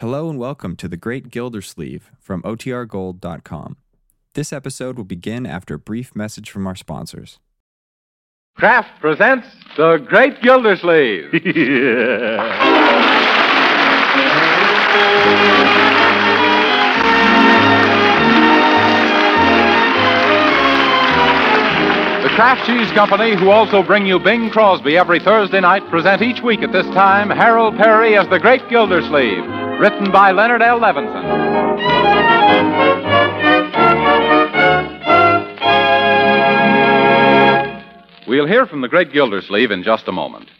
Hello and welcome to The Great Gildersleeve from OTRGold.com. This episode will begin after a brief message from our sponsors. Kraft presents The Great Gildersleeve. The Kraft Cheese Company, who also bring you Bing Crosby every Thursday night, present each week at this time Harold Peary as The Great Gildersleeve, written by Leonard L. Levinson. We'll hear from The Great Gildersleeve in just a moment.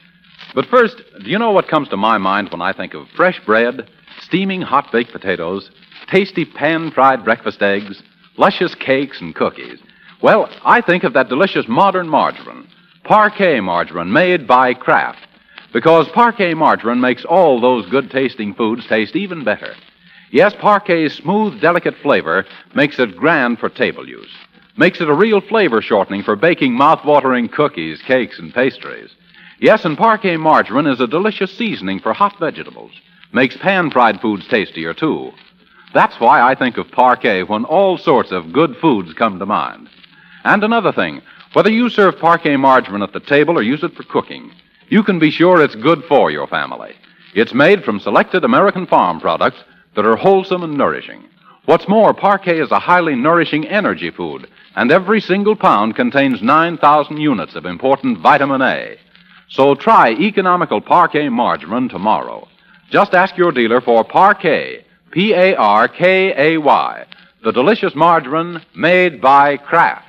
But first, do you know what comes to my mind when I think of fresh bread, steaming hot baked potatoes, tasty pan fried breakfast eggs, luscious cakes and cookies? Well, I think of that delicious modern margarine, Parkay margarine made by Kraft. Because Parkay margarine makes all those good tasting foods taste even better. Yes, Parkay's smooth, delicate flavor makes it grand for table use. Makes it a real flavor shortening for baking mouth-watering cookies, cakes, and pastries. Yes, and Parkay margarine is a delicious seasoning for hot vegetables. Makes pan-fried foods tastier, too. That's why I think of Parkay when all sorts of good foods come to mind. And another thing, whether you serve Parkay margarine at the table or use it for cooking, you can be sure it's good for your family. It's made from selected American farm products that are wholesome and nourishing. What's more, Parkay is a highly nourishing energy food, and every single pound contains 9,000 units of important vitamin A. So try economical Parkay margarine tomorrow. Just ask your dealer for Parkay, P A R K A Y, the delicious margarine made by Kraft.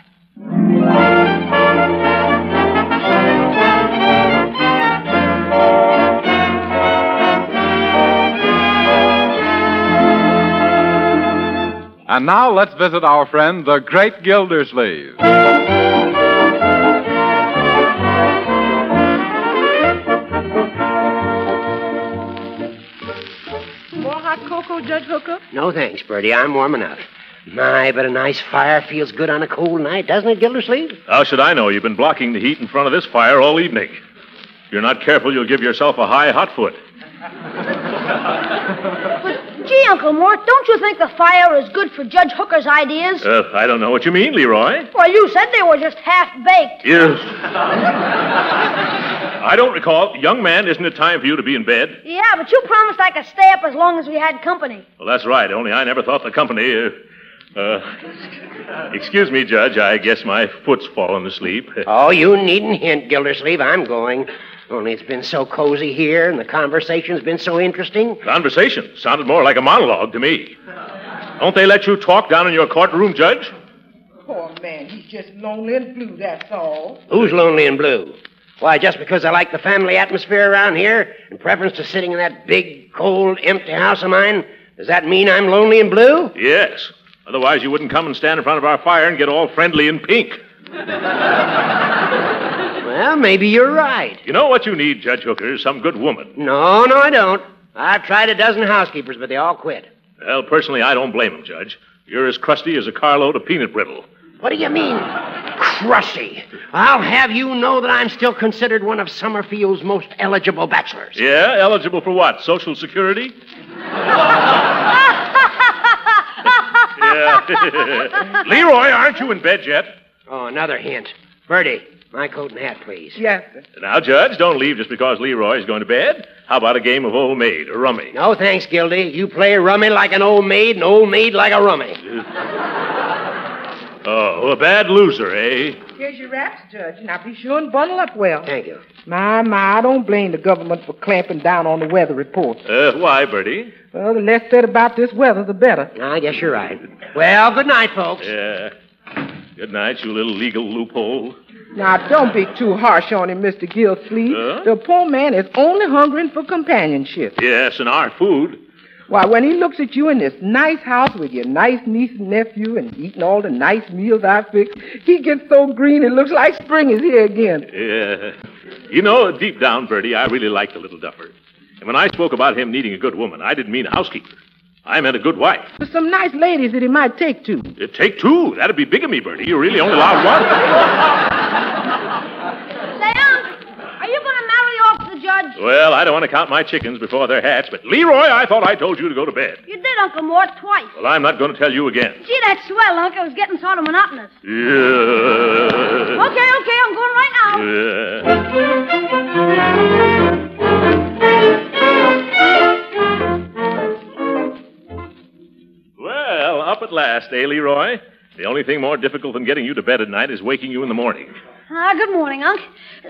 And now let's visit our friend, the great Gildersleeve. More hot cocoa, Judge Hooker? No thanks, Birdie. I'm warm enough. My, but a nice fire feels good on a cold night, doesn't it, Gildersleeve? How should I know? You've been blocking the heat in front of this fire all evening. If you're not careful, you'll give yourself a high hot foot. But, gee, Uncle Mort, don't you think the fire is good for Judge Hooker's ideas? Uh, I don't know what you mean, Leroy. well, you said they were just half baked. Yes. I don't recall. Young man, isn't it time for you to be in bed? Yeah, but you promised I could stay up as long as we had company. Well, that's right. Only I never thought the company. Uh, uh, excuse me, Judge. I guess my foot's fallen asleep. Oh, you needn't hint, Gildersleeve. I'm going. Only it's been so cozy here, and the conversation's been so interesting. Conversation sounded more like a monologue to me. Don't they let you talk down in your courtroom, Judge? Poor man, he's just lonely and blue, that's all. Who's lonely and blue? Why, just because I like the family atmosphere around here, in preference to sitting in that big, cold, empty house of mine, does that mean I'm lonely and blue? Yes. Otherwise, you wouldn't come and stand in front of our fire and get all friendly and pink. Well, maybe you're right. You know what you need, Judge Hooker? Some good woman. No, no, I don't. I've tried a dozen housekeepers, but they all quit. Well, personally, I don't blame him, Judge. You're as crusty as a carload of peanut brittle. What do you mean, crusty? I'll have you know that I'm still considered one of Summerfield's most eligible bachelors. Yeah, eligible for what? Social Security? yeah. Leroy, aren't you in bed yet? Oh, another hint. Birdie, my coat and hat, please. Yes, sir. Now, Judge, don't leave just because Leroy's going to bed. How about a game of old maid or rummy? No, thanks, Gildy. You play rummy like an old maid, and old maid like a rummy. Oh, a bad loser, eh? Here's your wraps, Judge. Now be sure and bundle up well. Thank you. My, my, I don't blame the government for clamping down on the weather reports. Uh, why, Birdie? Well, the less said about this weather, the better. I guess you're right. Well, good night, folks. Yeah. Good night, you little legal loophole. Now, don't be too harsh on him, Mr. Gilsleeve. Huh? The poor man is only hungering for companionship. Yes, and our food. Why, when he looks at you in this nice house with your nice niece and nephew and eating all the nice meals I fixed, he gets so green it looks like spring is here again. Yeah. You know, deep down, Birdie, I really like the little duffer. And when I spoke about him needing a good woman, I didn't mean a housekeeper. I meant a good wife. There's some nice ladies that he might take to. It'd take two. That'd be bigamy, Birdie. You really only allowed one. Say, Unc, are you going to marry off the judge? Well, I don't want to count my chickens before they're hatched, but Leroy, I thought I told you to go to bed. You did, Uncle Mort, twice. Well, I'm not going to tell you again. Gee, that's swell, Uncle. It was getting sort of monotonous. Yeah. Okay, okay, I'm going right now. Yeah. Well, up at last, eh, Leroy? The only thing more difficult than getting you to bed at night is waking you in the morning. Ah, good morning, Unc.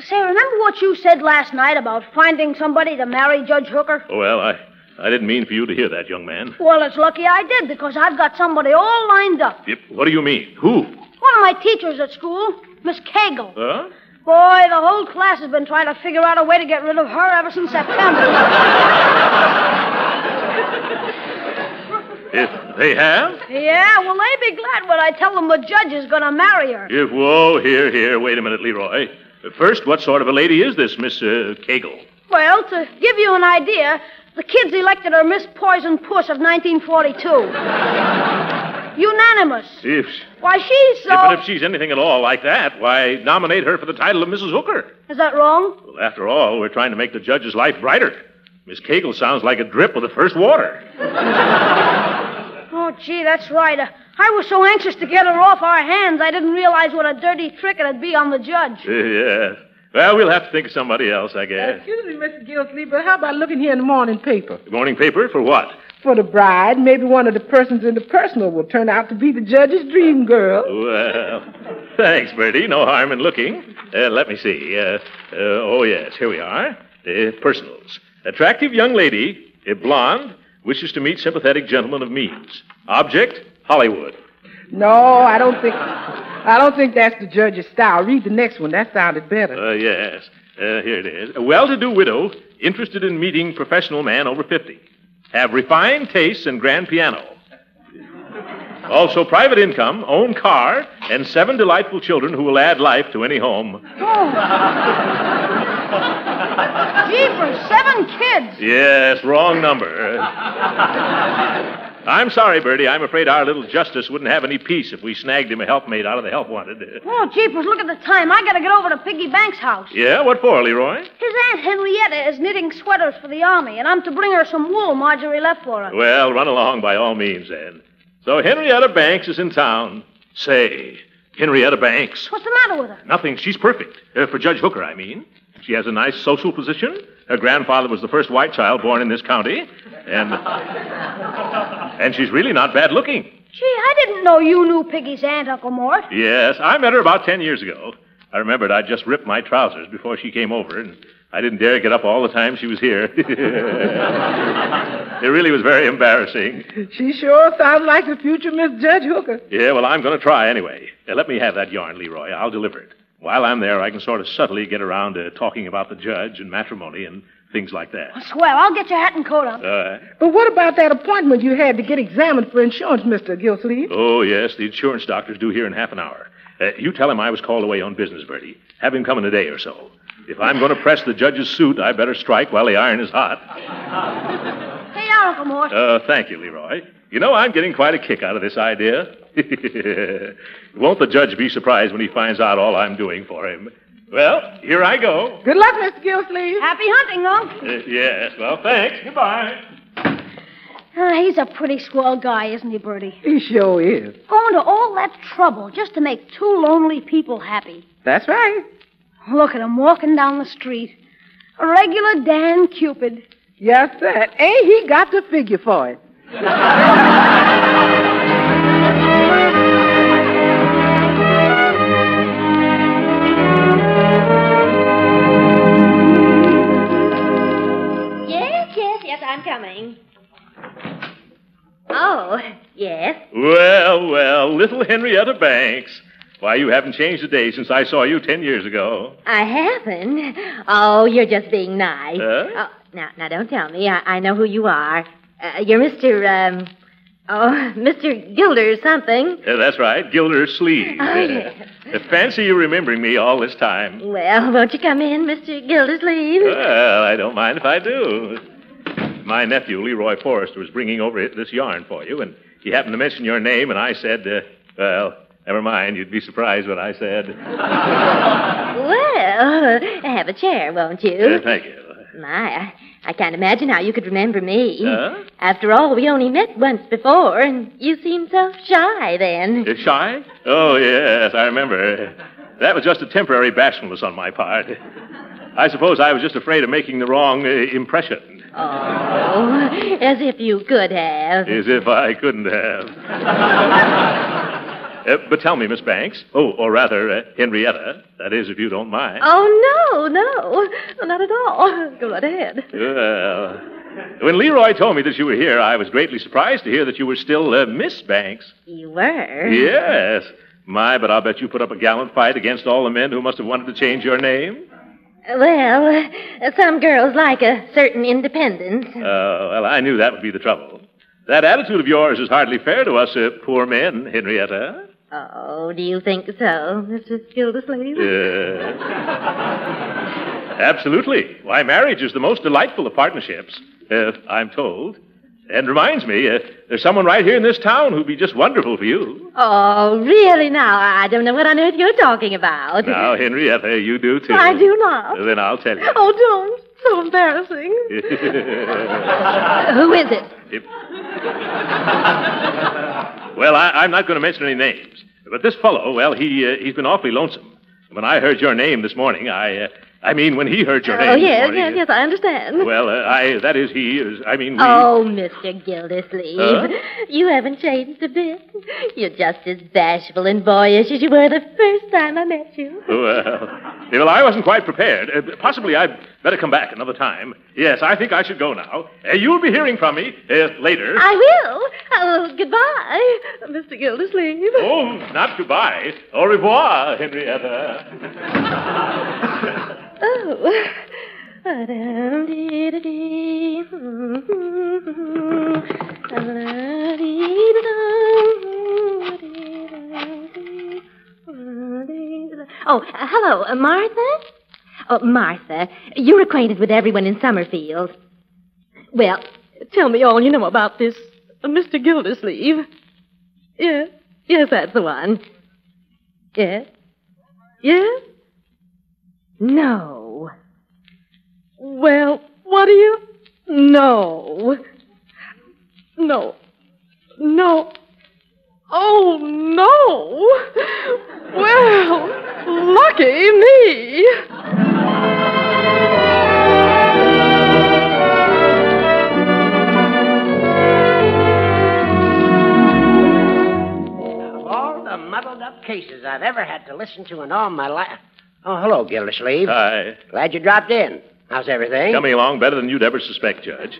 Say, remember what you said last night about finding somebody to marry Judge Hooker? Well, I, I didn't mean for you to hear that, young man. Well, it's lucky I did, because I've got somebody all lined up. Yep. What do you mean? Who? One of my teachers at school, Miss Cagle. Huh? Boy, the whole class has been trying to figure out a way to get rid of her ever since September. If they have? yeah, well, they be glad when I tell them the judge is going to marry her. If, whoa, here, here. Wait a minute, Leroy. First, what sort of a lady is this Miss uh, Cagle? Well, to give you an idea, the kids elected her Miss Poison Puss of 1942. Unanimous. If, Why, she's so. but if she's anything at all like that, why nominate her for the title of Mrs. Hooker? Is that wrong? Well, after all, we're trying to make the judge's life brighter. Miss Cagle sounds like a drip of the first water. Oh, gee, that's right. Uh, I was so anxious to get her off our hands, I didn't realize what a dirty trick it'd be on the judge. Uh, yes. Well, we'll have to think of somebody else, I guess. Excuse me, Mr. Gilsleeve, but how about looking here in the morning paper? The Morning paper for what? For the bride, maybe one of the persons in the personal will turn out to be the judge's dream girl. Well, thanks, Birdie. No harm in looking. Uh, let me see. Uh, uh, oh, yes, here we are. Uh, personals. Attractive young lady, a blonde, wishes to meet sympathetic gentleman of means. Object, Hollywood. No, I don't think. I don't think that's the judge's style. Read the next one. That sounded better. Uh, yes. Uh, here it is. A well-to-do widow interested in meeting professional man over 50. Have refined tastes and grand piano. Also, private income, own car, and seven delightful children who will add life to any home. Gee, for seven kids. Yes, wrong number. I'm sorry, Birdie. I'm afraid our little Justice wouldn't have any peace if we snagged him a helpmate out of the help wanted. Oh, jeepers, look at the time. I gotta get over to Piggy Banks' house. Yeah, what for, Leroy? His Aunt Henrietta is knitting sweaters for the army, and I'm to bring her some wool Marjorie left for her. Well, run along by all means, then. So Henrietta Banks is in town. Say, Henrietta Banks. What's the matter with her? Nothing. She's perfect. Uh, for Judge Hooker, I mean. She has a nice social position. Her grandfather was the first white child born in this county. And. and she's really not bad looking. Gee, I didn't know you knew Piggy's aunt, Uncle Mort. Yes, I met her about ten years ago. I remembered I'd just ripped my trousers before she came over, and I didn't dare get up all the time she was here. it really was very embarrassing. She sure sounds like the future Miss Judge Hooker. Yeah, well, I'm going to try anyway. Uh, let me have that yarn, Leroy. I'll deliver it. While I'm there, I can sort of subtly get around to talking about the judge and matrimony and things like that. Swell, I'll get your hat and coat on. Uh, But what about that appointment you had to get examined for insurance, Mr. Gilsleeve? oh, yes, the insurance doctor's due here in half an hour. Uh, you tell him I was called away on business, Birdie. Have him come in a day or so. If I'm going to press the judge's suit, I better strike while the iron is hot. Hey, now, Uncle Mort. Uh, thank you, Leroy. You know, I'm getting quite a kick out of this idea. Won't the judge be surprised when he finds out all I'm doing for him? Well, here I go. Good luck, Mr. Gilsleeve. Happy hunting, Unc. Uh, yes, well, thanks. Goodbye. Ah, he's a pretty swell guy, isn't he, Birdie? He sure is. Going to all that trouble just to make two lonely people happy. That's right. Look at him walking down the street. A regular Dan Cupid. Yes, sir. Ain't he got the figure for it? Yes, yes, yes, I'm coming. Oh, yes. Well, well, little Henrietta Banks. Why, you haven't changed a day since I saw you ten years ago. I haven't. Oh, you're just being nice. Huh? Oh, now, now, don't tell me. I, I know who you are. Uh, you're Mr. Um, oh, Mr. Gilder something. Uh, that's right, Gilder Sleeve. Oh, yes. Uh, fancy you remembering me all this time. Well, won't you come in, Mr. Gildersleeve? Well, I don't mind if I do. My nephew, Leroy Forrester, was bringing over this yarn for you, and he happened to mention your name, and I said, uh, well, never mind. You'd be surprised what I said. Well, have a chair, won't you? Uh, thank you. My, I, I can't imagine how you could remember me. Huh? After all, we only met once before, and you seemed so shy then. Uh, shy? Oh, yes, I remember. That was just a temporary bashfulness on my part. I suppose I was just afraid of making the wrong uh, impression. Oh, as if you could have. As if I couldn't have. Uh, but tell me, Miss Banks, oh, or rather, uh, Henrietta, that is, if you don't mind. Oh, no, no, not at all. Go right ahead. Well, when Leroy told me that you were here, I was greatly surprised to hear that you were still uh, Miss Banks. You were? Yes. My, but I'll bet you put up a gallant fight against all the men who must have wanted to change your name. Well, uh, some girls like a certain independence. Oh, well, I knew that would be the trouble. That attitude of yours is hardly fair to us uh, poor men, Henrietta. Oh, do you think so, Mr. Gildersleeve? Yes. Absolutely. Why, marriage is the most delightful of partnerships, uh, I'm told. And reminds me, uh, there's someone right here in this town who'd be just wonderful for you. Oh, really now? I don't know what on earth you're talking about. Now, Henrietta, you do too. I do not. Then I'll tell you. Oh, don't. So embarrassing. Who is it? If- well, I, I'm not going to mention any names, but this fellow, well, he uh, he's been awfully lonesome. When I heard your name this morning, I uh, I mean, when he heard your name oh, yes, morning, yes, yes, I understand. Well, uh, I that is he is I mean we. Oh, Mr. Gildersleeve, Huh? you haven't changed a bit. You're just as bashful and boyish as you were the first time I met you. Well, well, I wasn't quite prepared. Uh, possibly I'd better come back another time. Yes, I think I should go now. Uh, you'll be hearing from me uh, later. I will. Oh, goodbye, Mr. Gildersleeve. Oh, not goodbye. Au revoir, Henrietta. Oh. Oh, uh, hello, uh, Martha? Oh, Martha, you're acquainted with everyone in Summerfield. Well, tell me all you know about this uh, Mr. Gildersleeve. Yes, yes, that's the one. Yes, yes. No. Well, what do you? No. No. No. Oh, no. Well, lucky me. Of all the muddled up cases I've ever had to listen to in all my life. Oh, hello, Gildersleeve. Hi. Glad you dropped in. How's everything? Coming along better than you'd ever suspect, Judge.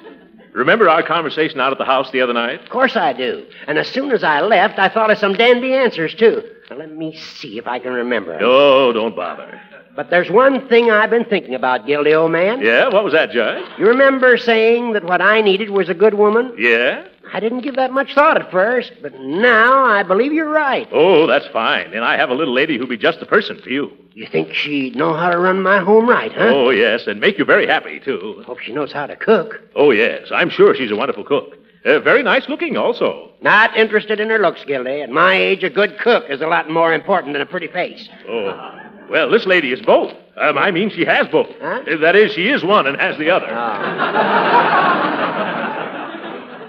Remember our conversation out at the house the other night? Of course I do. And as soon as I left, I thought of some dandy answers, too. Now, let me see if I can remember. Oh, don't bother. But there's one thing I've been thinking about, Gildy, old man. Yeah, what was that, Judge? You remember saying that what I needed was a good woman? Yeah? I didn't give that much thought at first, but now I believe you're right. Oh, that's fine. And I have a little lady who'll be just the person for you. You think she'd know how to run my home right, huh? Oh, yes, and make you very happy, too. Hope she knows how to cook. Oh, yes, I'm sure she's a wonderful cook. Uh, very nice looking, also. Not interested in her looks, Gildy. At my age, a good cook is a lot more important than a pretty face. Oh. Well, this lady is both. Um, I mean, she has both. Huh? Uh, That is, she is one and has the other.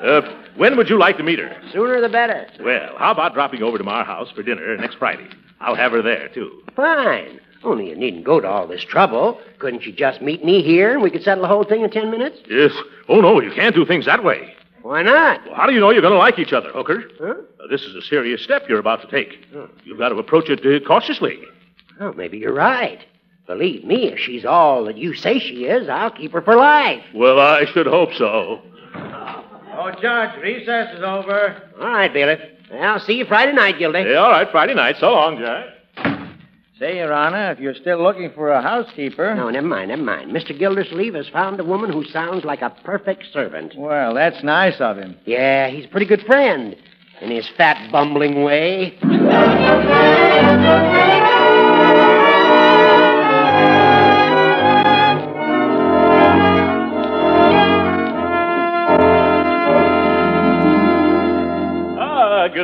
Uh, when would you like to meet her? Sooner the better. Well, how about dropping over to our house for dinner next Friday? I'll have her there, too. Fine. Only you needn't go to all this trouble. Couldn't you just meet me here and we could settle the whole thing in ten minutes? Yes. Oh, no, you can't do things that way. Why not? Well, how do you know you're going to like each other, Hooker? Huh? Uh, this is a serious step you're about to take. Huh. You've got to approach it uh, cautiously. Oh, maybe you're right. Believe me, if she's all that you say she is, I'll keep her for life. Well, I should hope so. Oh, Judge, recess is over. All right, bailiff. I'll see you Friday night, Gildy. Yeah, all right, Friday night. So long, Judge. Say, Your Honor, if you're still looking for a housekeeper. No, never mind, never mind. Mr. Gildersleeve has found a woman who sounds like a perfect servant. Well, that's nice of him. Yeah, he's a pretty good friend. In his fat, bumbling way.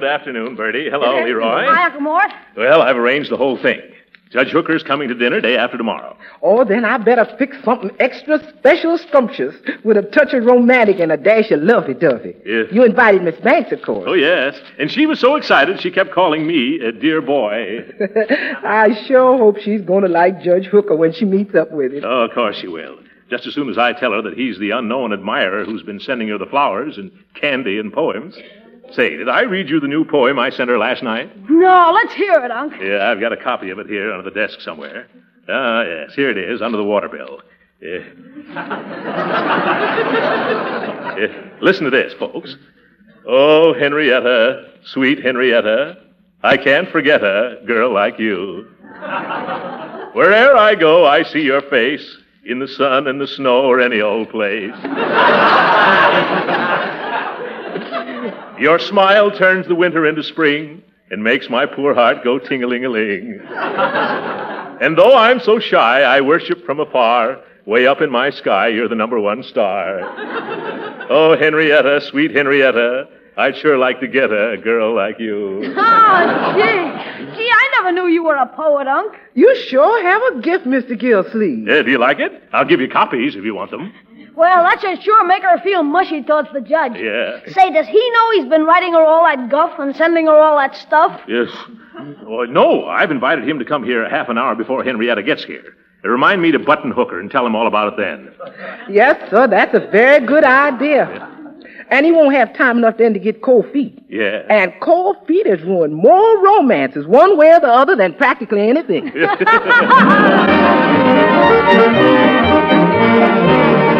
good afternoon, Birdie. Hello, Leroy. Hi, Uncle Mort. Well, I've arranged the whole thing. Judge Hooker's coming to dinner day after tomorrow. Oh, then I better fix something extra special scrumptious with a touch of romantic and a dash of lovey-dovey. Yeah. You invited Miss Banks, of course. Oh, yes. And she was so excited she kept calling me a dear boy. I sure hope she's going to like Judge Hooker when she meets up with him. Oh, of course she will. Just as soon as I tell her that he's the unknown admirer who's been sending her the flowers and candy and poems. Say, did I read you the new poem I sent her last night? No, let's hear it, Unc. Yeah, I've got a copy of it here under the desk somewhere. Ah, yes, here it is, under the water bill. Yeah. Yeah, Listen to this, folks. Oh, Henrietta, sweet Henrietta, I can't forget a girl like you. Where'er I go, I see your face, in the sun and the snow or any old place. Your smile turns the winter into spring and makes my poor heart go ting-a-ling-a-ling. And though I'm so shy, I worship from afar. Way up in my sky, you're the number one star. Oh, Henrietta, sweet Henrietta, I'd sure like to get a girl like you. Oh, gee. Gee, I never knew you were a poet, Unc. You sure have a gift, Mr. Gillsleeve. Yeah, do you like it? I'll give you copies if you want them. Well, that should sure make her feel mushy towards the judge. Yeah. Say, does he know he's been writing her all that guff and sending her all that stuff? Yes. Oh, no, I've invited him to come here half an hour before Henrietta gets here. Remind me to button Hooker and tell him all about it then. Yes, sir, that's a very good idea. And he won't have time enough then to get cold feet. Yeah. And cold feet has ruined more romances, one way or the other, than practically anything.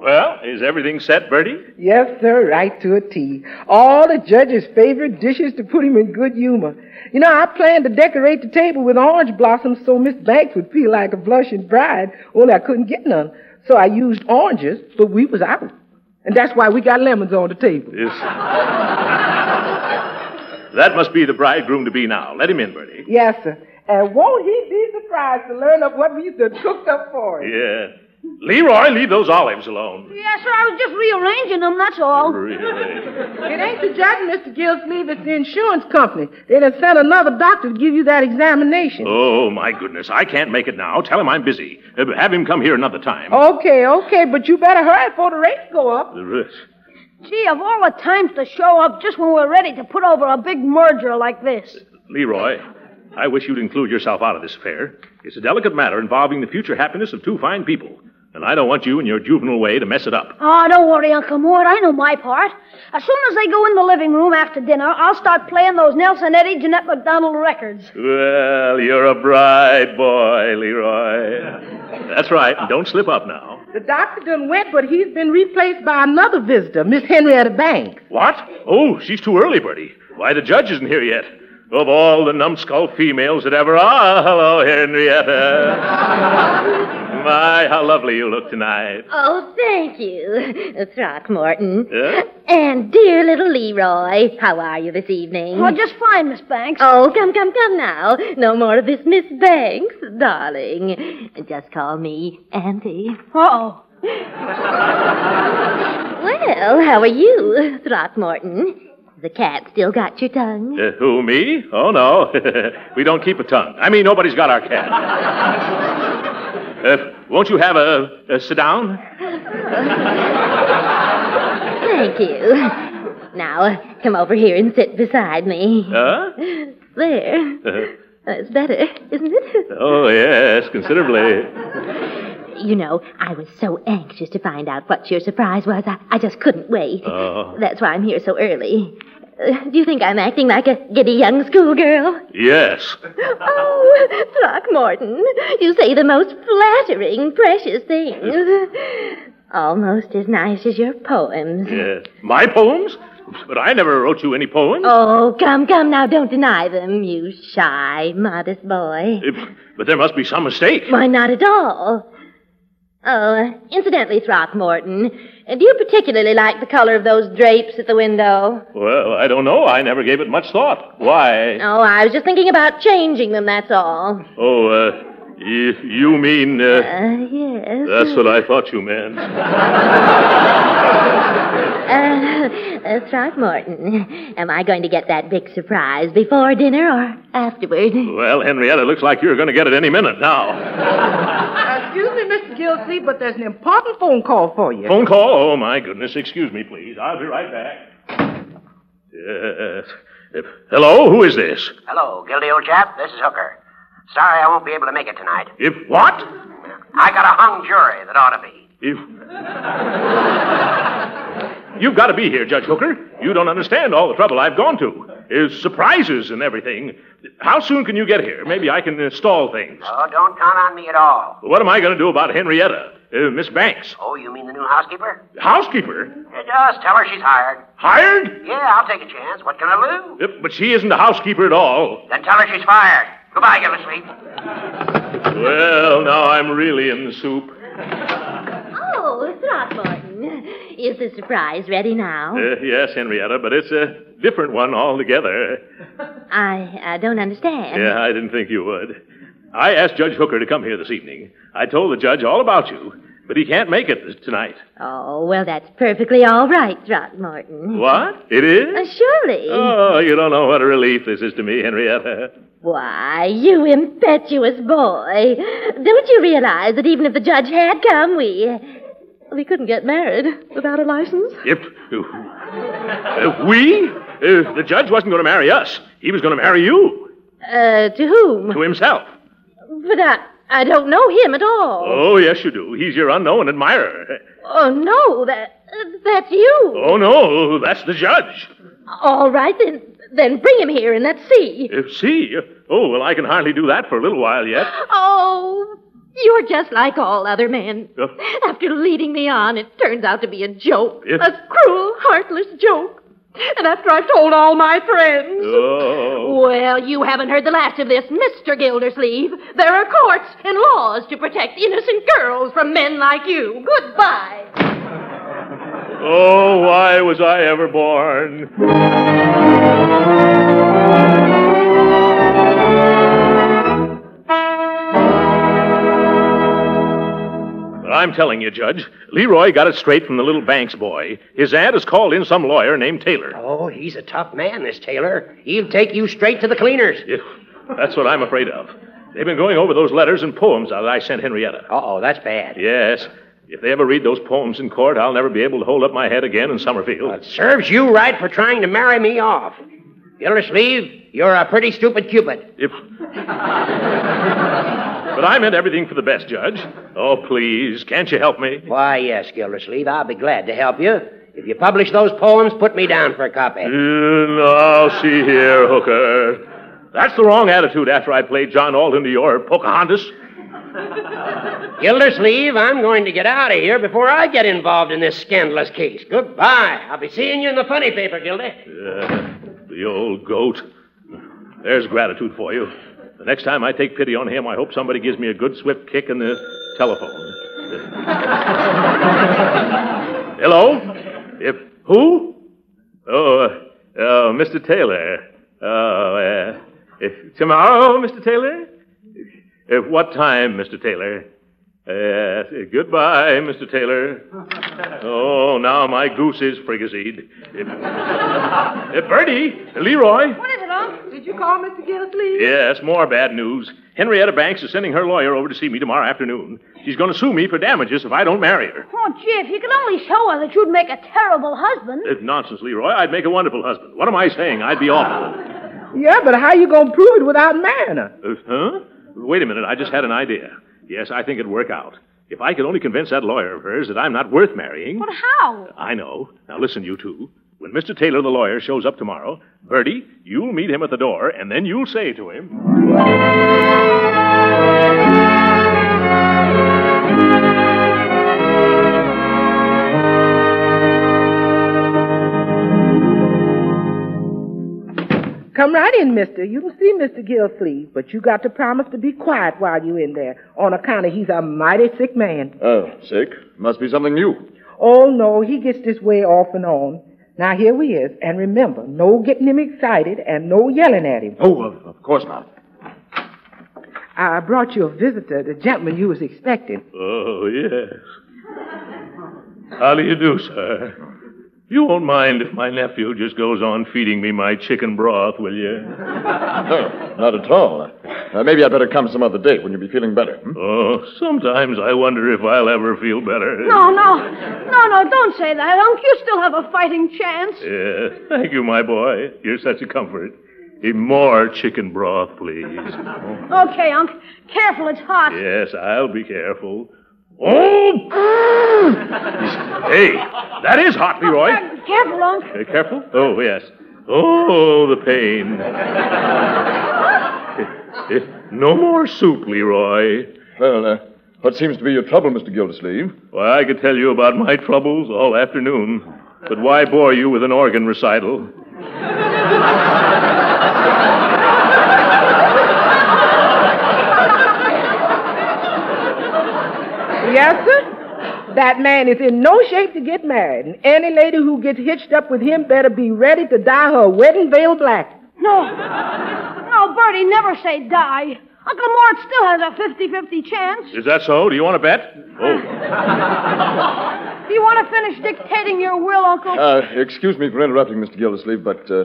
Well, is everything set, Birdie? yes, sir, right to a T. All the judge's favorite dishes to put him in good humor. You know, I planned to decorate the table with orange blossoms so Miss Banks would feel like a blushing bride, only I couldn't get none. So I used oranges, but we was out. And that's why we got lemons on the table. Yes. that must be the bridegroom to be now. Let him in, Birdie. Yes, sir. And won't he be surprised to learn of what we done cooked up for him? Yeah. Leroy, leave those olives alone. Yes, sir, I was just rearranging them, that's all. Really? It ain't the judge, Mr. Gillsleeve. It's the insurance company. They done sent another doctor to give you that examination. Oh, my goodness. I can't make it now. Tell him I'm busy. Uh, have him come here another time. Okay, okay, but you better hurry before the rates go up. Gee, of all the times to show up just when we're ready to put over a big merger like this. Leroy, I wish you'd include yourself out of this affair. It's a delicate matter involving the future happiness of two fine people. And I don't want you in your juvenile way to mess it up. Oh, don't worry, Uncle Mort. I know my part. As soon as they go in the living room after dinner, I'll start playing those Nelson Eddy, Jeanette MacDonald records. Well, you're a bright boy, Leroy. That's right. Don't slip up now. The doctor done went, but he's been replaced by another visitor, Miss Henrietta Banks. What? Oh, she's too early, Birdie. Why, the judge isn't here yet. Of all the numbskull females that ever are. Hello, Henrietta. My, how lovely you look tonight. Oh, thank you, Throckmorton. Yeah? And dear little Leroy, how are you this evening? Oh, just fine, Miss Banks. Oh, come, come, come now. No more of this Miss Banks, darling. Just call me Auntie. Uh-oh. Well, how are you, Throckmorton? The cat still got your tongue? Uh, who, me? Oh, no. we don't keep a tongue. I mean, nobody's got our cat. Uh, won't you have a, a sit down? Thank you. Now, uh, come over here and sit beside me. Huh? There. Uh, That's better, isn't it? oh, yes, considerably. You know, I was so anxious to find out what your surprise was. I, I just couldn't wait. Oh. That's why I'm here so early. Uh, do you think I'm acting like a giddy young schoolgirl? Yes. Oh, Throckmorton, you say the most flattering, precious things. Almost as nice as your poems. Yeah. My poems? But I never wrote you any poems. Oh, come, come now, don't deny them, you shy, modest boy. Uh, But there must be some mistake. Why, not at all. Oh, uh, incidentally, Throckmorton, uh, do you particularly like the color of those drapes at the window? Well, I don't know. I never gave it much thought. Why? Oh, I was just thinking about changing them, that's all. Oh, uh, Y- you mean. Uh, Uh, yes. that's what I thought you meant. Uh, uh, Throckmorton, am I going to get that big surprise before dinner or afterward? Well, Henrietta, it looks like you're going to get it any minute now. Excuse me, Mr. Gilsey, but there's an important phone call for you. Phone call? Oh, my goodness. Excuse me, please. I'll be right back. Yes. Uh, hello? Who is this? Hello, Gildy, old chap. This is Hooker. Sorry I won't be able to make it tonight. If what? I got a hung jury that ought to be. If. You've got to be here, Judge Hooker. You don't understand all the trouble I've gone to. Is surprises and everything. How soon can you get here? Maybe I can install things. Oh, don't count on me at all. What am I going to do about Henrietta? Uh, Miss Banks? Oh, you mean the new housekeeper? Housekeeper? Just tell her she's hired. Hired? Yeah, I'll take a chance. What can I lose? Uh, But she isn't a housekeeper at all. Then tell her she's fired. Goodbye, Gildersleeve. Well, now I'm really in the soup. Is the surprise ready now? Uh, yes, Henrietta, but it's a different one altogether. I, I don't understand. Yeah, I didn't think you would. I asked Judge Hooker to come here this evening. I told the judge all about you, but he can't make it tonight. Oh, well, that's perfectly all right, Throckmorton. What? It is? Uh, surely. Oh, you don't know what a relief this is to me, Henrietta. Why, you impetuous boy. Don't you realize that even if the judge had come, we. We couldn't get married without a license? If. Uh, we? Uh, the judge wasn't going to marry us. He was going to marry you. Uh, to whom? To himself. But I, I don't know him at all. Oh, yes, you do. He's your unknown admirer. Oh, no, that, that's you. Oh, no, that's the judge. All right, then, then bring him here and let's see. Uh, see? Oh, well, I can hardly do that for a little while yet. Oh, you're just like all other men. Uh. After leading me on, it turns out to be a joke. If- A cruel, heartless joke. And after I've told all my friends. Oh. Well, you haven't heard the last of this, Mr. Gildersleeve. There are courts and laws to protect innocent girls from men like you. Goodbye. Oh, why was I ever born? I'm telling you, Judge, Leroy got it straight from the little Banks boy. His aunt has called in some lawyer named Taylor. Oh, he's a tough man, this Taylor. He'll take you straight to the cleaners. Yeah, That's what I'm afraid of. They've been going over those letters and poems that I sent Henrietta. Uh-oh, that's bad. Yes. If they ever read those poems in court, I'll never be able to hold up my head again in Summerfield. It serves you right for trying to marry me off. Gildersleeve, you're a pretty stupid Cupid. If. but I meant everything for the best, Judge. Oh, please, can't you help me? Why, yes, Gildersleeve, I'll be glad to help you. If you publish those poems, put me down for a copy. Uh, now, see here, Hooker. That's the wrong attitude after I played John Alden to your Pocahontas. Gildersleeve, I'm going to get out of here before I get involved in this scandalous case. Goodbye. I'll be seeing you in the funny paper, Gildy. Uh, the old goat. There's gratitude for you. The next time I take pity on him, I hope somebody gives me a good swift kick in the telephone. Hello? If who? Oh, uh, uh, Mr. Taylor. Oh, uh, if tomorrow, Mr. Taylor. At what time, Mr. Taylor? Uh, goodbye, Mr. Taylor. Oh, now my goose is frigazine. Uh, Birdie, Leroy. You call Mr. Gildersleeve? Yes, more bad news. Henrietta Banks is sending her lawyer over to see me tomorrow afternoon. She's going to sue me for damages if I don't marry her. Oh, Jeff, you could only show her that you'd make a terrible husband. Uh, nonsense, Leroy. I'd make a wonderful husband. What am I saying? I'd be awful. Yeah, but how you gonna prove it without marrying her? Uh, huh? Wait a minute. I just had an idea. Yes, I think it'd work out. If I could only convince that lawyer of hers that I'm not worth marrying. But how? I know. Now listen, you two. When Mr. Taylor, the lawyer, shows up tomorrow, Birdie, you'll meet him at the door, and then you'll say to him. Come right in, mister. You can see Mr. Gilsleeve, but you got to promise to be quiet while you're in there, on account of he's a mighty sick man. Oh, sick? Must be something new. Oh, no, he gets this way off and on. Now, here we is, and remember, no getting him excited and no yelling at him. Oh, of, of course not. I brought you a visitor, the gentleman you was expecting. Oh, yes. How do you do, sir? You won't mind if my nephew just goes on feeding me my chicken broth, will you? No, not at all. Uh, maybe I'd better come some other day when you'll be feeling better. hmm? Oh, sometimes I wonder if I'll ever feel better. No, no. No, no, don't say that, Unc. You still have a fighting chance. Yes, thank you, my boy. You're such a comfort. Eat more chicken broth, please. Okay, Unc. Careful, it's hot. Yes, I'll be careful. Oh! hey, that is hot, Leroy. Uh, careful, Unc. Uh, careful? Oh, yes. Oh, the pain. No more soup, Leroy. Well, uh, what seems to be your trouble, Mr. Gildersleeve? Why, I could tell you about my troubles all afternoon. But why bore you with an organ recital? Yes, sir? That man is in no shape to get married, and any lady who gets hitched up with him better be ready to dye her wedding veil black. No. No, Birdie, never say die. Uncle Mort still has a 50-50 chance. Is that so? Do you want to bet? Oh, Do you want to finish dictating your will, Uncle? Uh, excuse me for interrupting, Mr. Gildersleeve, but uh, uh,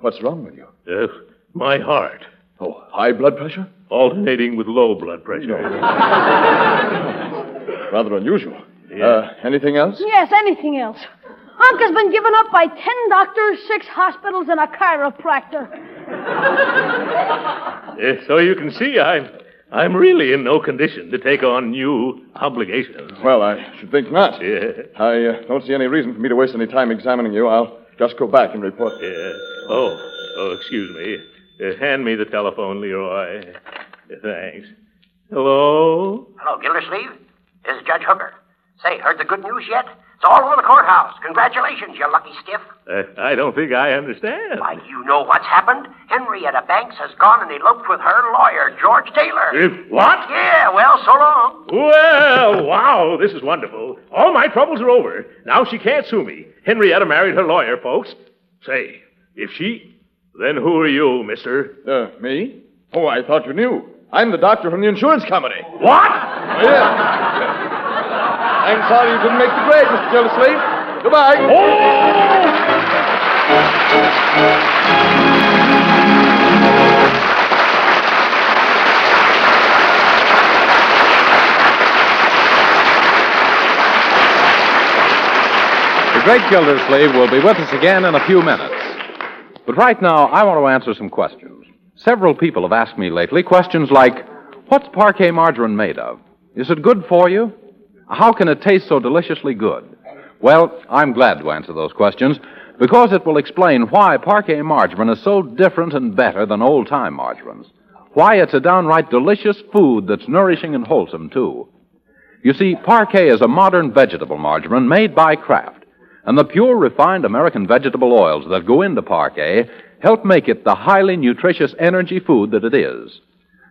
what's wrong with you? uh, my heart. Oh, high blood pressure? Alternating with low blood pressure. Rather unusual. Yeah. Uh, anything else? Yes, anything else. Unc has been given up by ten doctors, six hospitals, and a chiropractor. Eh, so you can see I'm I'm really in no condition to take on new obligations. Well, I should think not. Yeah. I uh, don't see any reason for me to waste any time examining you. I'll just go back and report. Yeah. Oh, oh, excuse me. Uh, hand me the telephone, Leroy. Uh, thanks. Hello? Hello, Gildersleeve. This is Judge Hooker. Say, heard the good news yet? It's all over the courthouse. Congratulations, you lucky stiff. Uh, I don't think I understand. Why, you know what's happened? Henrietta Banks has gone and eloped with her lawyer, George Taylor. If what? Yeah, well, so long. Well, wow, this is wonderful. All my troubles are over. Now she can't sue me. Henrietta married her lawyer, folks. Say, if she. Then who are you, mister? Uh, me? Oh, I thought you knew. I'm the doctor from the insurance company. What? Oh, yeah. I'm sorry you didn't make the grade, Mr. Gildersleeve. Goodbye. The Great Gildersleeve will be with us again in a few minutes. But right now, I want to answer some questions. Several people have asked me lately questions like What's Parkay margarine made of? Is it good for you? How can it taste so deliciously good? Well, I'm glad to answer those questions because it will explain why Parkay margarine is so different and better than old time margarines. Why it's a downright delicious food that's nourishing and wholesome, too. You see, Parkay is a modern vegetable margarine made by Kraft, and the pure, refined American vegetable oils that go into Parkay help make it the highly nutritious energy food that it is.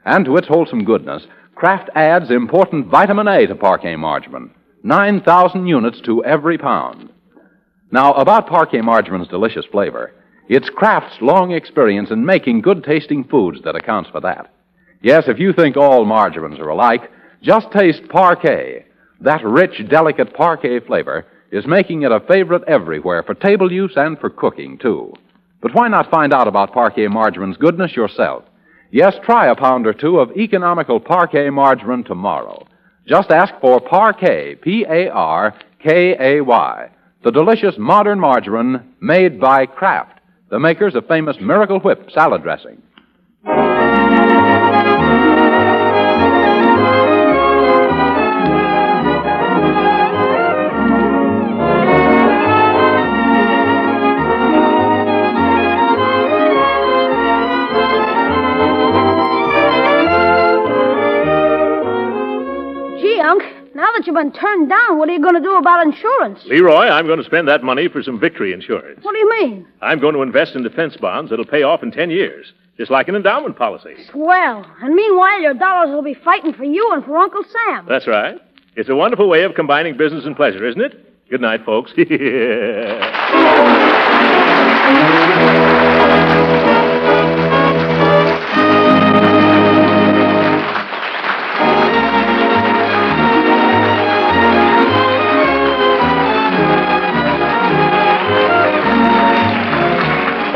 And to its wholesome goodness, Kraft adds important vitamin A to Parkay margarine, 9,000 units to every pound. Now, about Parkay margarine's delicious flavor, it's Kraft's long experience in making good tasting foods that accounts for that. Yes, if you think all margarines are alike, just taste Parkay. That rich, delicate Parkay flavor is making it a favorite everywhere for table use and for cooking, too. But why not find out about Parkay margarine's goodness yourself? Yes, try a pound or two of economical Parkay margarine tomorrow. Just ask for Parkay, P A R K A Y, the delicious modern margarine made by Kraft, the makers of famous Miracle Whip salad dressing. Now that you've been turned down, what are you going to do about insurance? Leroy, I'm going to spend that money for some victory insurance. What do you mean? I'm going to invest in defense bonds that'll pay off in 10 years, just like an endowment policy. Swell. And meanwhile, your dollars will be fighting for you and for Uncle Sam. That's right. It's a wonderful way of combining business and pleasure, isn't it? Good night, folks.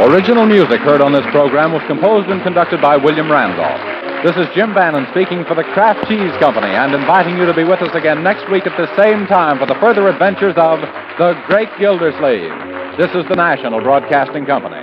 Original music heard on this program was composed and conducted by William Randolph. This is Jim Bannon speaking for the Kraft Cheese Company and inviting you to be with us again next week at the same time for the further adventures of The Great Gildersleeve. This is the National Broadcasting Company.